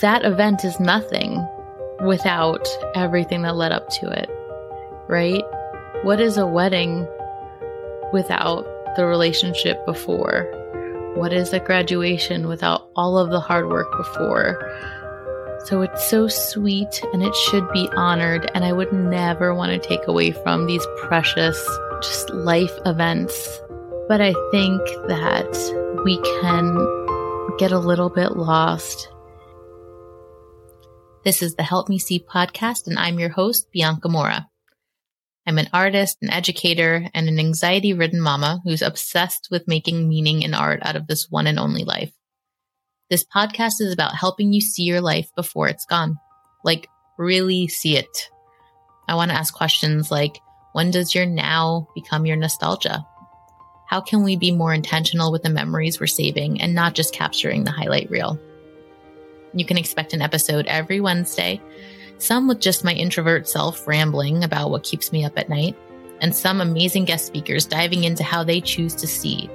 that event is nothing without everything that led up to it, right? What is a wedding without the relationship before? What is a graduation without all of the hard work before? So it's so sweet and it should be honored. And I would never want to take away from these precious, just life events. But I think that we can get a little bit lost. This is the Help Me See podcast, and I'm your host, Bianca Morra. I'm an artist, an educator, and an anxiety ridden mama who's obsessed with making meaning in art out of this one and only life. This podcast is about helping you see your life before it's gone. Like, really see it. I want to ask questions like when does your now become your nostalgia? How can we be more intentional with the memories we're saving and not just capturing the highlight reel? You can expect an episode every Wednesday, some with just my introvert self rambling about what keeps me up at night, and some amazing guest speakers diving into how they choose to see.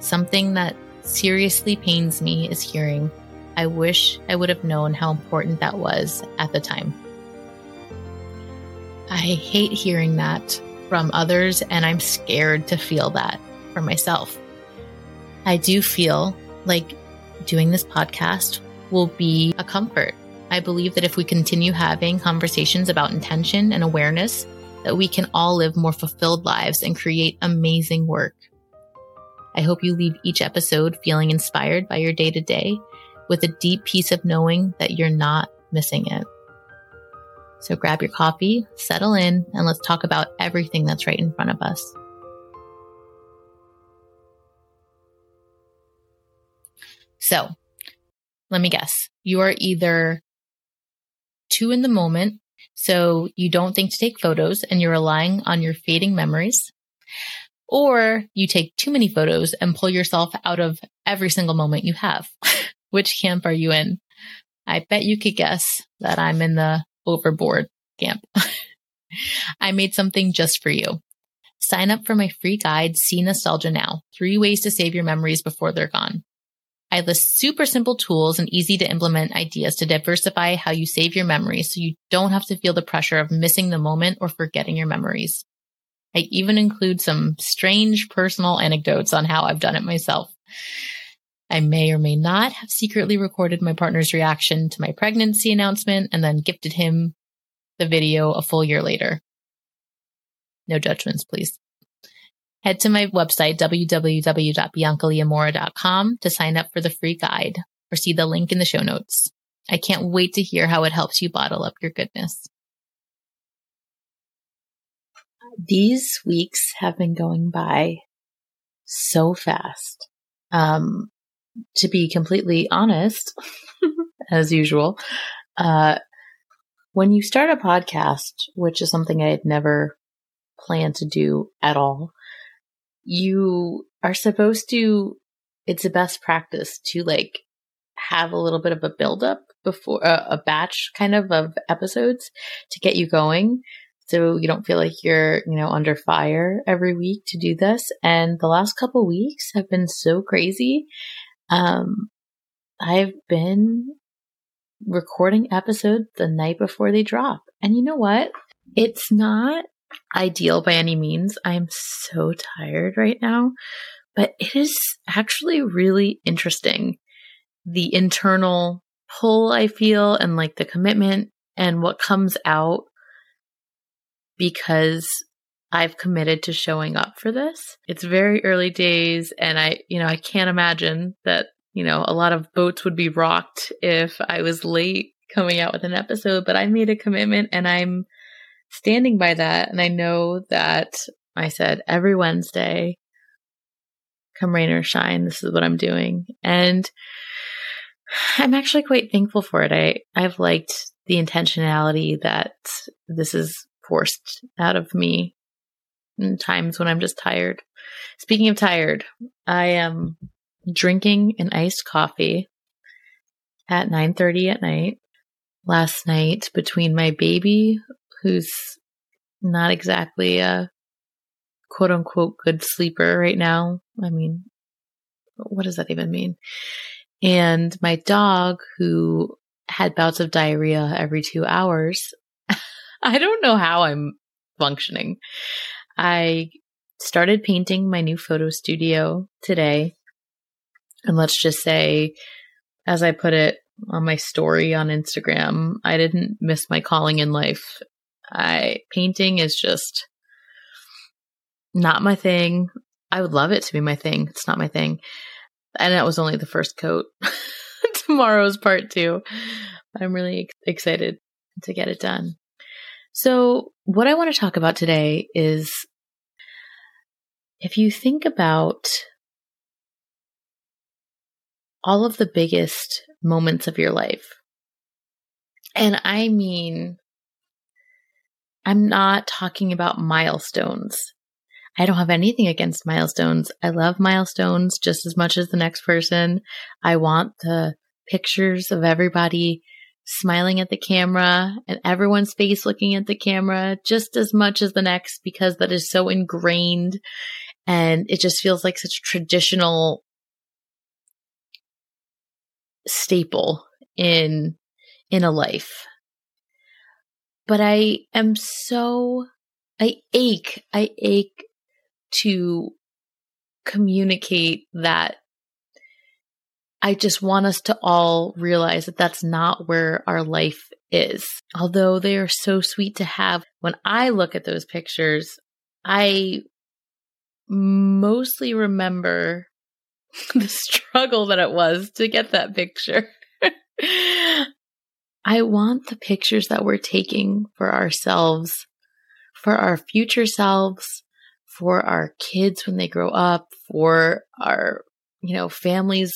Something that seriously pains me is hearing, I wish I would have known how important that was at the time. I hate hearing that from others, and I'm scared to feel that for myself. I do feel like doing this podcast will be a comfort. I believe that if we continue having conversations about intention and awareness, that we can all live more fulfilled lives and create amazing work. I hope you leave each episode feeling inspired by your day to day with a deep peace of knowing that you're not missing it. So grab your coffee, settle in, and let's talk about everything that's right in front of us. So let me guess. You are either too in the moment, so you don't think to take photos and you're relying on your fading memories, or you take too many photos and pull yourself out of every single moment you have. Which camp are you in? I bet you could guess that I'm in the overboard camp. I made something just for you. Sign up for my free guide, See Nostalgia Now, three ways to save your memories before they're gone. I list super simple tools and easy to implement ideas to diversify how you save your memories so you don't have to feel the pressure of missing the moment or forgetting your memories. I even include some strange personal anecdotes on how I've done it myself. I may or may not have secretly recorded my partner's reaction to my pregnancy announcement and then gifted him the video a full year later. No judgments, please. Head to my website, www.biancaleamorra.com to sign up for the free guide or see the link in the show notes. I can't wait to hear how it helps you bottle up your goodness. these weeks have been going by so fast. Um, to be completely honest, as usual, uh, when you start a podcast, which is something I had never planned to do at all, you are supposed to, it's a best practice to like have a little bit of a buildup before uh, a batch kind of of episodes to get you going so you don't feel like you're, you know, under fire every week to do this. And the last couple weeks have been so crazy. Um, I've been recording episodes the night before they drop. And you know what? It's not ideal by any means. I am so tired right now, but it is actually really interesting. The internal pull I feel and like the commitment and what comes out because I've committed to showing up for this. It's very early days and I, you know, I can't imagine that, you know, a lot of boats would be rocked if I was late coming out with an episode, but I made a commitment and I'm standing by that. And I know that I said every Wednesday, come rain or shine, this is what I'm doing. And I'm actually quite thankful for it. I, I've liked the intentionality that this is forced out of me in times when I'm just tired. Speaking of tired, I am drinking an iced coffee at 9:30 at night last night between my baby who's not exactly a quote unquote good sleeper right now. I mean, what does that even mean? And my dog, who had bouts of diarrhea every two hours, I don't know how I'm functioning. I started painting my new photo studio today. And let's just say, as I put it on my story on Instagram, I didn't miss my calling in life. I painting is just not my thing. I would love it to be my thing. It's not my thing. And that was only the first coat. Tomorrow's part two. I'm really excited to get it done. So, what I want to talk about today is if you think about all of the biggest moments of your life, and I mean, I'm not talking about milestones. I don't have anything against milestones. I love milestones just as much as the next person. I want the pictures of everybody smiling at the camera and everyone's face looking at the camera just as much as the next because that is so ingrained and it just feels like such a traditional staple in in a life but i am so i ache i ache to communicate that I just want us to all realize that that's not where our life is. Although they are so sweet to have, when I look at those pictures, I mostly remember the struggle that it was to get that picture. I want the pictures that we're taking for ourselves, for our future selves, for our kids when they grow up, for our, you know, families,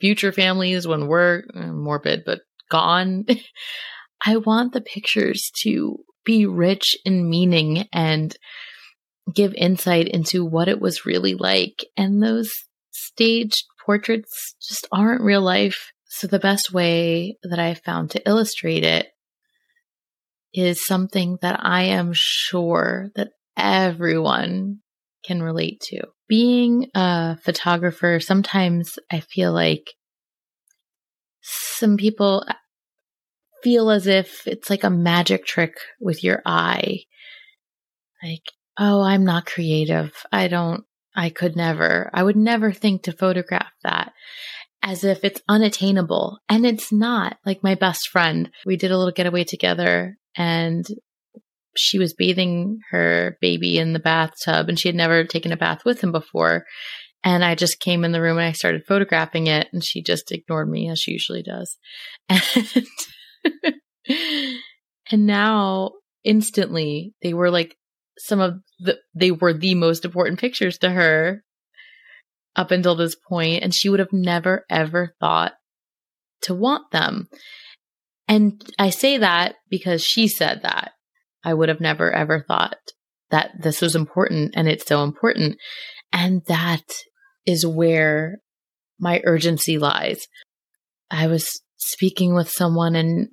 future families when we're uh, morbid, but gone. I want the pictures to be rich in meaning and give insight into what it was really like. And those staged portraits just aren't real life. So the best way that I found to illustrate it is something that I am sure that everyone can relate to. Being a photographer, sometimes I feel like some people feel as if it's like a magic trick with your eye. Like, oh, I'm not creative. I don't, I could never, I would never think to photograph that as if it's unattainable. And it's not. Like my best friend, we did a little getaway together and she was bathing her baby in the bathtub and she had never taken a bath with him before. And I just came in the room and I started photographing it and she just ignored me as she usually does. And, and now instantly they were like some of the, they were the most important pictures to her up until this point, And she would have never ever thought to want them. And I say that because she said that. I would have never ever thought that this was important and it's so important. And that is where my urgency lies. I was speaking with someone and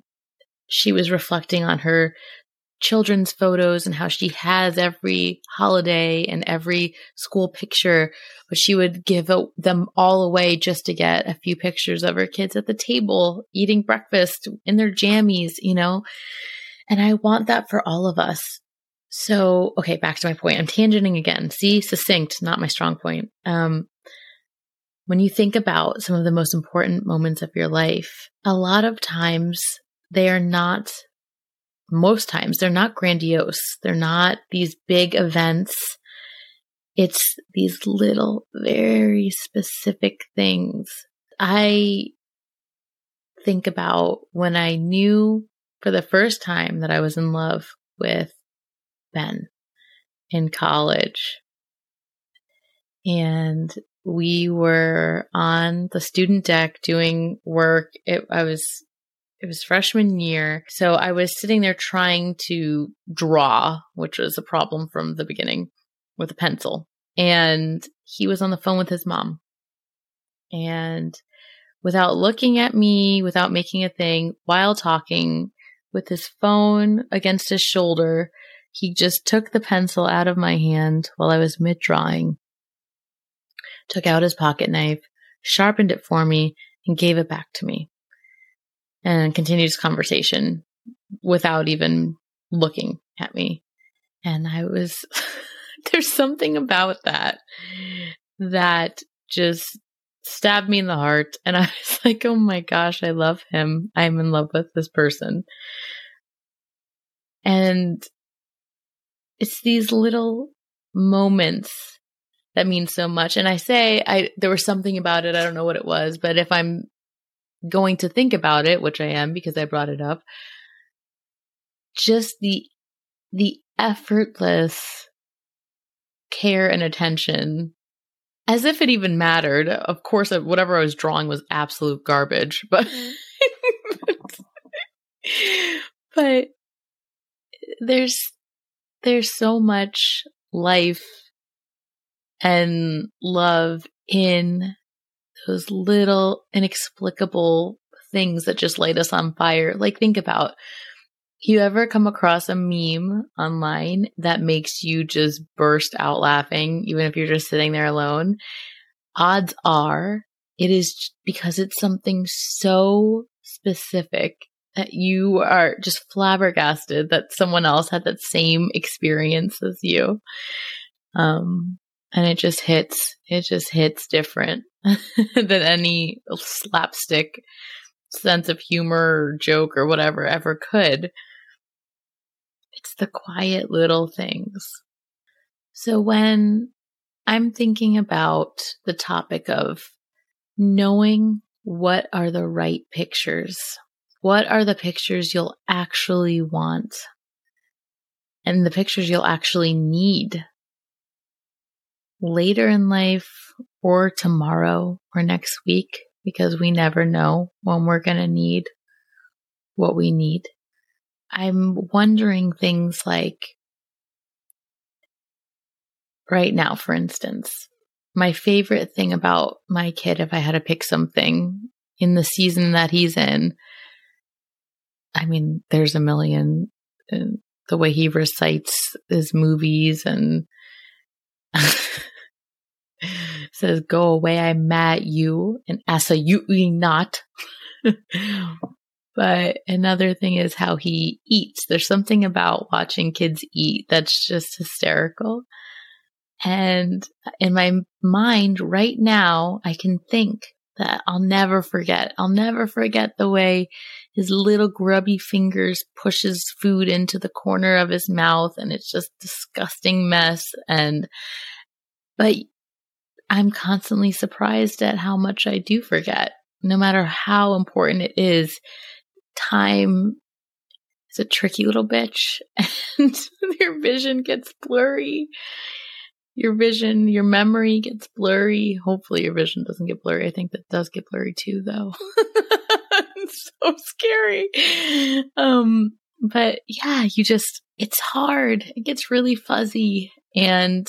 she was reflecting on her children's photos and how she has every holiday and every school picture, but she would give them all away just to get a few pictures of her kids at the table eating breakfast in their jammies, you know? And I want that for all of us. So, okay, back to my point. I'm tangenting again. See, succinct, not my strong point. Um, when you think about some of the most important moments of your life, a lot of times they are not, most times, they're not grandiose. They're not these big events. It's these little, very specific things. I think about when I knew for the first time that I was in love with Ben in college. And we were on the student deck doing work. It, I was, it was freshman year. So I was sitting there trying to draw, which was a problem from the beginning with a pencil. And he was on the phone with his mom. And without looking at me, without making a thing, while talking, with his phone against his shoulder, he just took the pencil out of my hand while I was mid drawing, took out his pocket knife, sharpened it for me, and gave it back to me and continued his conversation without even looking at me. And I was, there's something about that that just stabbed me in the heart. And I was like, oh my gosh, I love him. I'm in love with this person. And it's these little moments that mean so much. And I say I there was something about it, I don't know what it was, but if I'm going to think about it, which I am because I brought it up, just the the effortless care and attention as if it even mattered. Of course, uh, whatever I was drawing was absolute garbage, but mm-hmm. but there's there's so much life and love in those little inexplicable things that just light us on fire. Like think about you ever come across a meme online that makes you just burst out laughing, even if you're just sitting there alone? Odds are it is because it's something so specific that you are just flabbergasted that someone else had that same experience as you. Um, and it just hits, it just hits different than any slapstick sense of humor or joke or whatever ever could. It's the quiet little things. So when I'm thinking about the topic of knowing what are the right pictures, what are the pictures you'll actually want, and the pictures you'll actually need later in life or tomorrow or next week because we never know when we're going to need what we need. I'm wondering things like right now, for instance, my favorite thing about my kid, if I had to pick something in the season that he's in, I mean, there's a million. Uh, the way he recites his movies and says, Go away, I'm mad you, and absolutely not. but another thing is how he eats. There's something about watching kids eat that's just hysterical. And in my mind right now, I can think that I'll never forget. I'll never forget the way his little grubby fingers pushes food into the corner of his mouth and it's just disgusting mess and but I'm constantly surprised at how much I do forget. No matter how important it is, time is a tricky little bitch and your vision gets blurry. Your vision, your memory gets blurry. Hopefully, your vision doesn't get blurry. I think that does get blurry too, though. it's so scary. Um, but yeah, you just, it's hard. It gets really fuzzy. And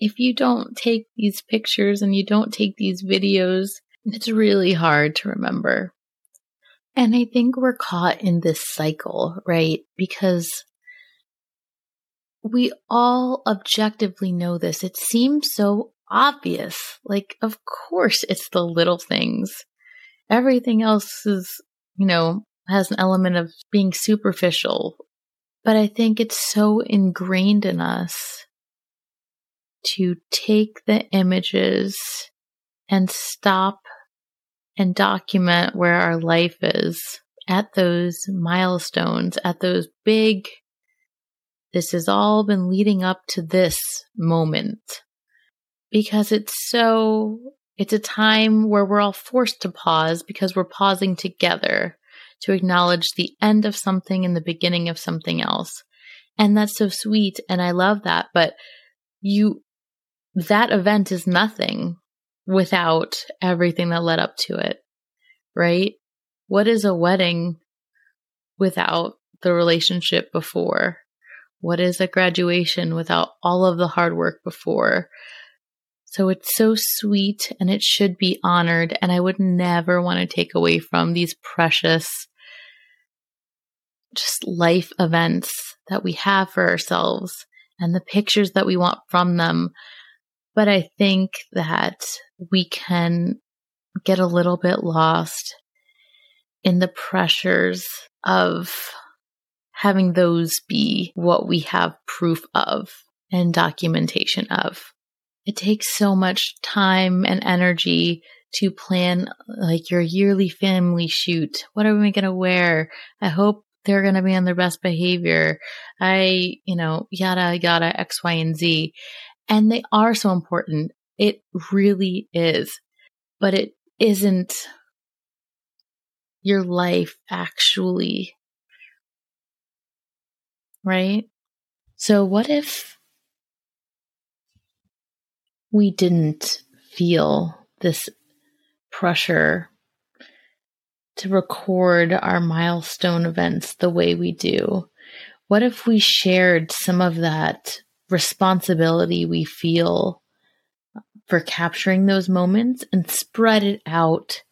if you don't take these pictures and you don't take these videos, it's really hard to remember. And I think we're caught in this cycle, right? Because we all objectively know this. It seems so obvious. Like, of course, it's the little things. Everything else is, you know, has an element of being superficial. But I think it's so ingrained in us to take the images and stop and document where our life is at those milestones, at those big, this has all been leading up to this moment. Because it's so, it's a time where we're all forced to pause because we're pausing together to acknowledge the end of something and the beginning of something else. And that's so sweet. And I love that. But you that event is nothing without everything that led up to it, right? What is a wedding without the relationship before? What is a graduation without all of the hard work before? So it's so sweet and it should be honored. And I would never want to take away from these precious, just life events that we have for ourselves and the pictures that we want from them but I think that we can get a little bit lost in the pressures of having those be what we have proof of and documentation of. It takes so much time and energy to plan like your yearly family shoot. What are we going to wear? I hope they're going to be on their best behavior. I, you know, yada, yada, X, Y, and Z. And they are so important. It really is. But it isn't your life actually. Right? So, what if we didn't feel this pressure to record our milestone events the way we do? What if we shared some of that responsibility we feel for capturing those moments and spread it out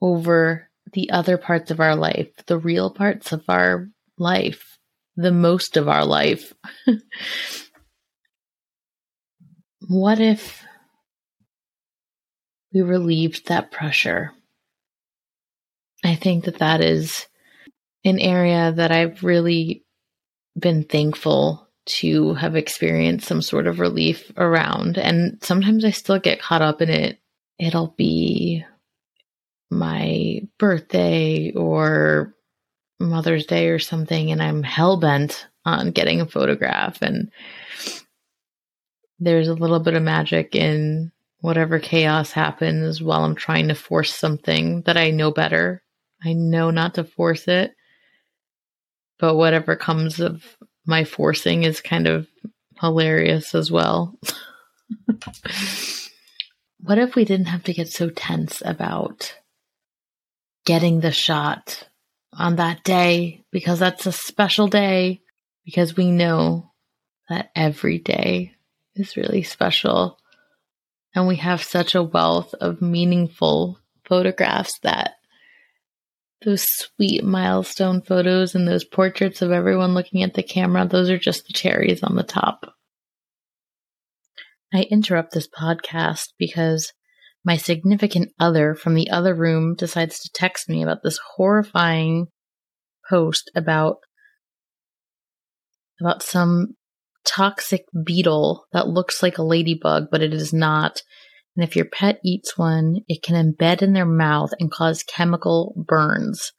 over the other parts of our life, the real parts of our life, the most of our life? what if we relieved that pressure? I think that that is an area that I've really been thankful to have experienced some sort of relief around. And sometimes I still get caught up in it. It'll be my birthday or Mother's Day or something, and I'm hell bent on getting a photograph. And there's a little bit of magic in whatever chaos happens while I'm trying to force something that I know better. I know not to force it, but whatever comes of my forcing is kind of hilarious as well. what if we didn't have to get so tense about getting the shot on that day because that's a special day because we know that every day is really special and we have such a wealth of meaningful photographs that those sweet milestone photos and those portraits of everyone looking at the camera, those are just the cherries on the top. I interrupt this podcast because my significant other from the other room decides to text me about this horrifying post about about some toxic beetle that looks like a ladybug but it is not and if your pet eats one, it can embed in their mouth and cause chemical burns.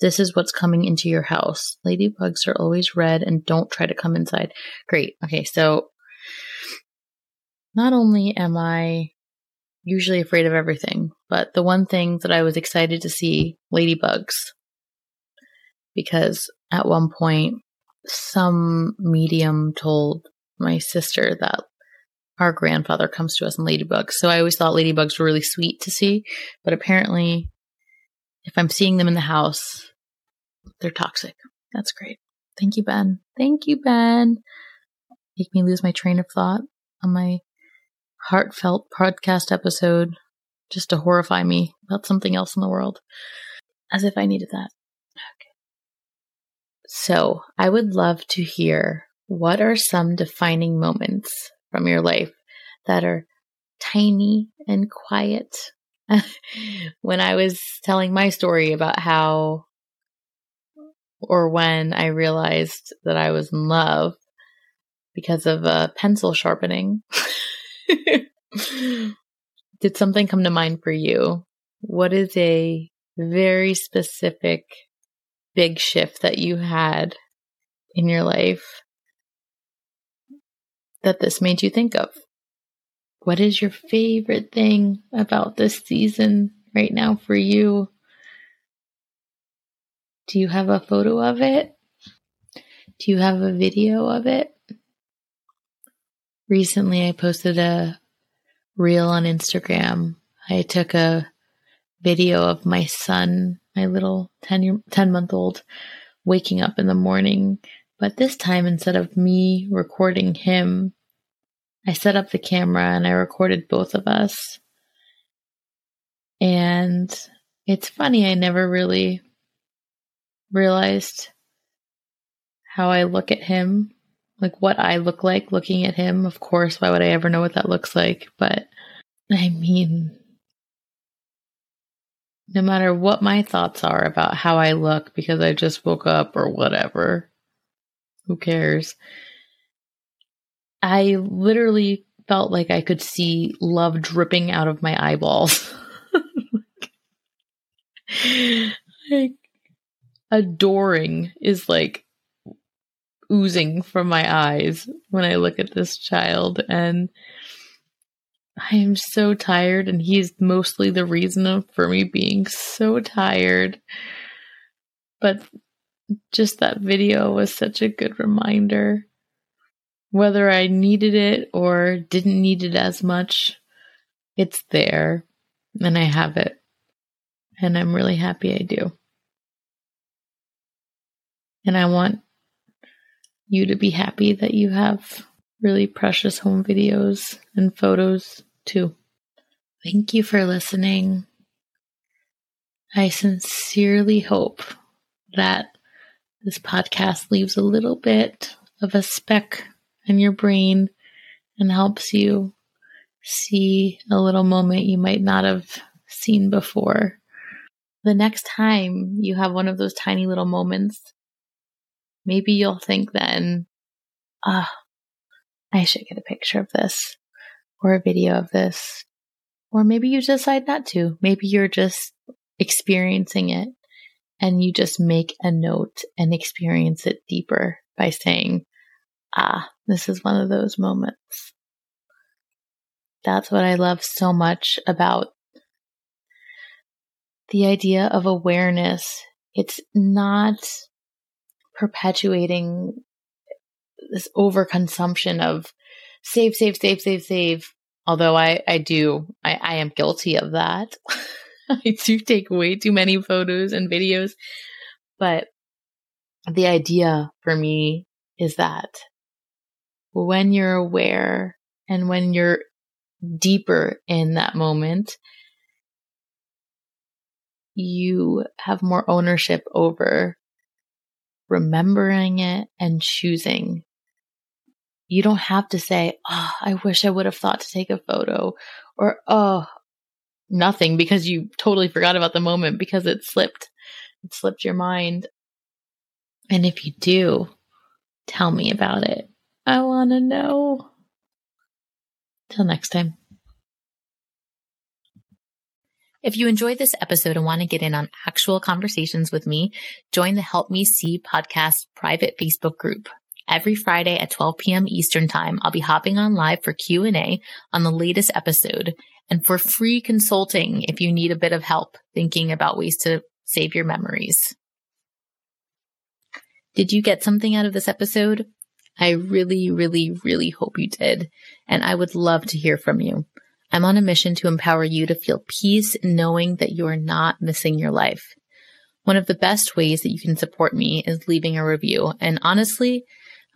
This is what's coming into your house. Ladybugs are always red and don't try to come inside. Great. Okay, so not only am I usually afraid of everything, but the one thing that I was excited to see ladybugs because at one point some medium told my sister that our grandfather comes to us in ladybugs. So I always thought ladybugs were really sweet to see, but apparently, if I'm seeing them in the house, they're toxic. That's great. Thank you, Ben. Thank you, Ben. Make me lose my train of thought on my heartfelt podcast episode just to horrify me about something else in the world. As if I needed that. So I would love to hear what are some defining moments from your life that are tiny and quiet. when I was telling my story about how, or when I realized that I was in love because of a pencil sharpening. Did something come to mind for you? What is a very specific big shift that you had in your life that this made you think of? What is your favorite thing about this season right now for you? Do you have a photo of it? Do you have a video of it? Recently, I posted a reel on Instagram. I took a video of my son, my little 10, year, 10 month old, waking up in the morning. But this time, instead of me recording him, I set up the camera and I recorded both of us. And it's funny, I never really realized how I look at him, like what I look like looking at him. Of course, why would I ever know what that looks like? But I mean, no matter what my thoughts are about how I look because I just woke up or whatever, who cares? I literally felt like I could see love dripping out of my eyeballs. like, adoring is like oozing from my eyes when I look at this child. And I am so tired, and he's mostly the reason for me being so tired. But just that video was such a good reminder. Whether I needed it or didn't need it as much, it's there, and I have it. And I'm really happy I do. And I want you to be happy that you have really precious home videos and photos too. Thank you for listening. I sincerely hope that this podcast leaves a little bit of a speck in your brain and helps you see a little moment you might not have seen before. The next time you have one of those tiny little moments, maybe you'll think then, ah, I should get a picture of this or a video of this. Or maybe you decide not to. Maybe you're just experiencing it and you just make a note and experience it deeper by saying, ah, this is one of those moments. That's what I love so much about the idea of awareness. It's not perpetuating this overconsumption of save, save, save, save, save. Although I, I do, I, I am guilty of that. I do take way too many photos and videos. But the idea for me is that when you're aware and when you're deeper in that moment, you have more ownership over remembering it and choosing. You don't have to say, Oh, I wish I would have thought to take a photo or, Oh, nothing because you totally forgot about the moment because it slipped. It slipped your mind. And if you do, tell me about it. I want to know. Till next time. If you enjoyed this episode and want to get in on actual conversations with me, join the Help Me See podcast private Facebook group. Every Friday at 12 p.m. Eastern time, I'll be hopping on live for Q&A on the latest episode and for free consulting if you need a bit of help thinking about ways to save your memories. Did you get something out of this episode? I really, really, really hope you did. And I would love to hear from you. I'm on a mission to empower you to feel peace knowing that you are not missing your life. One of the best ways that you can support me is leaving a review. And honestly,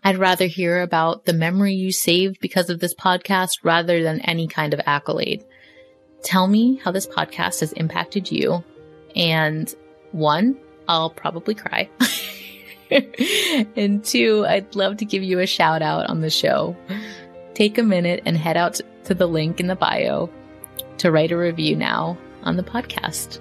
I'd rather hear about the memory you saved because of this podcast rather than any kind of accolade. Tell me how this podcast has impacted you. And one, I'll probably cry. and two, I'd love to give you a shout out on the show. Take a minute and head out to the link in the bio to write a review now on the podcast.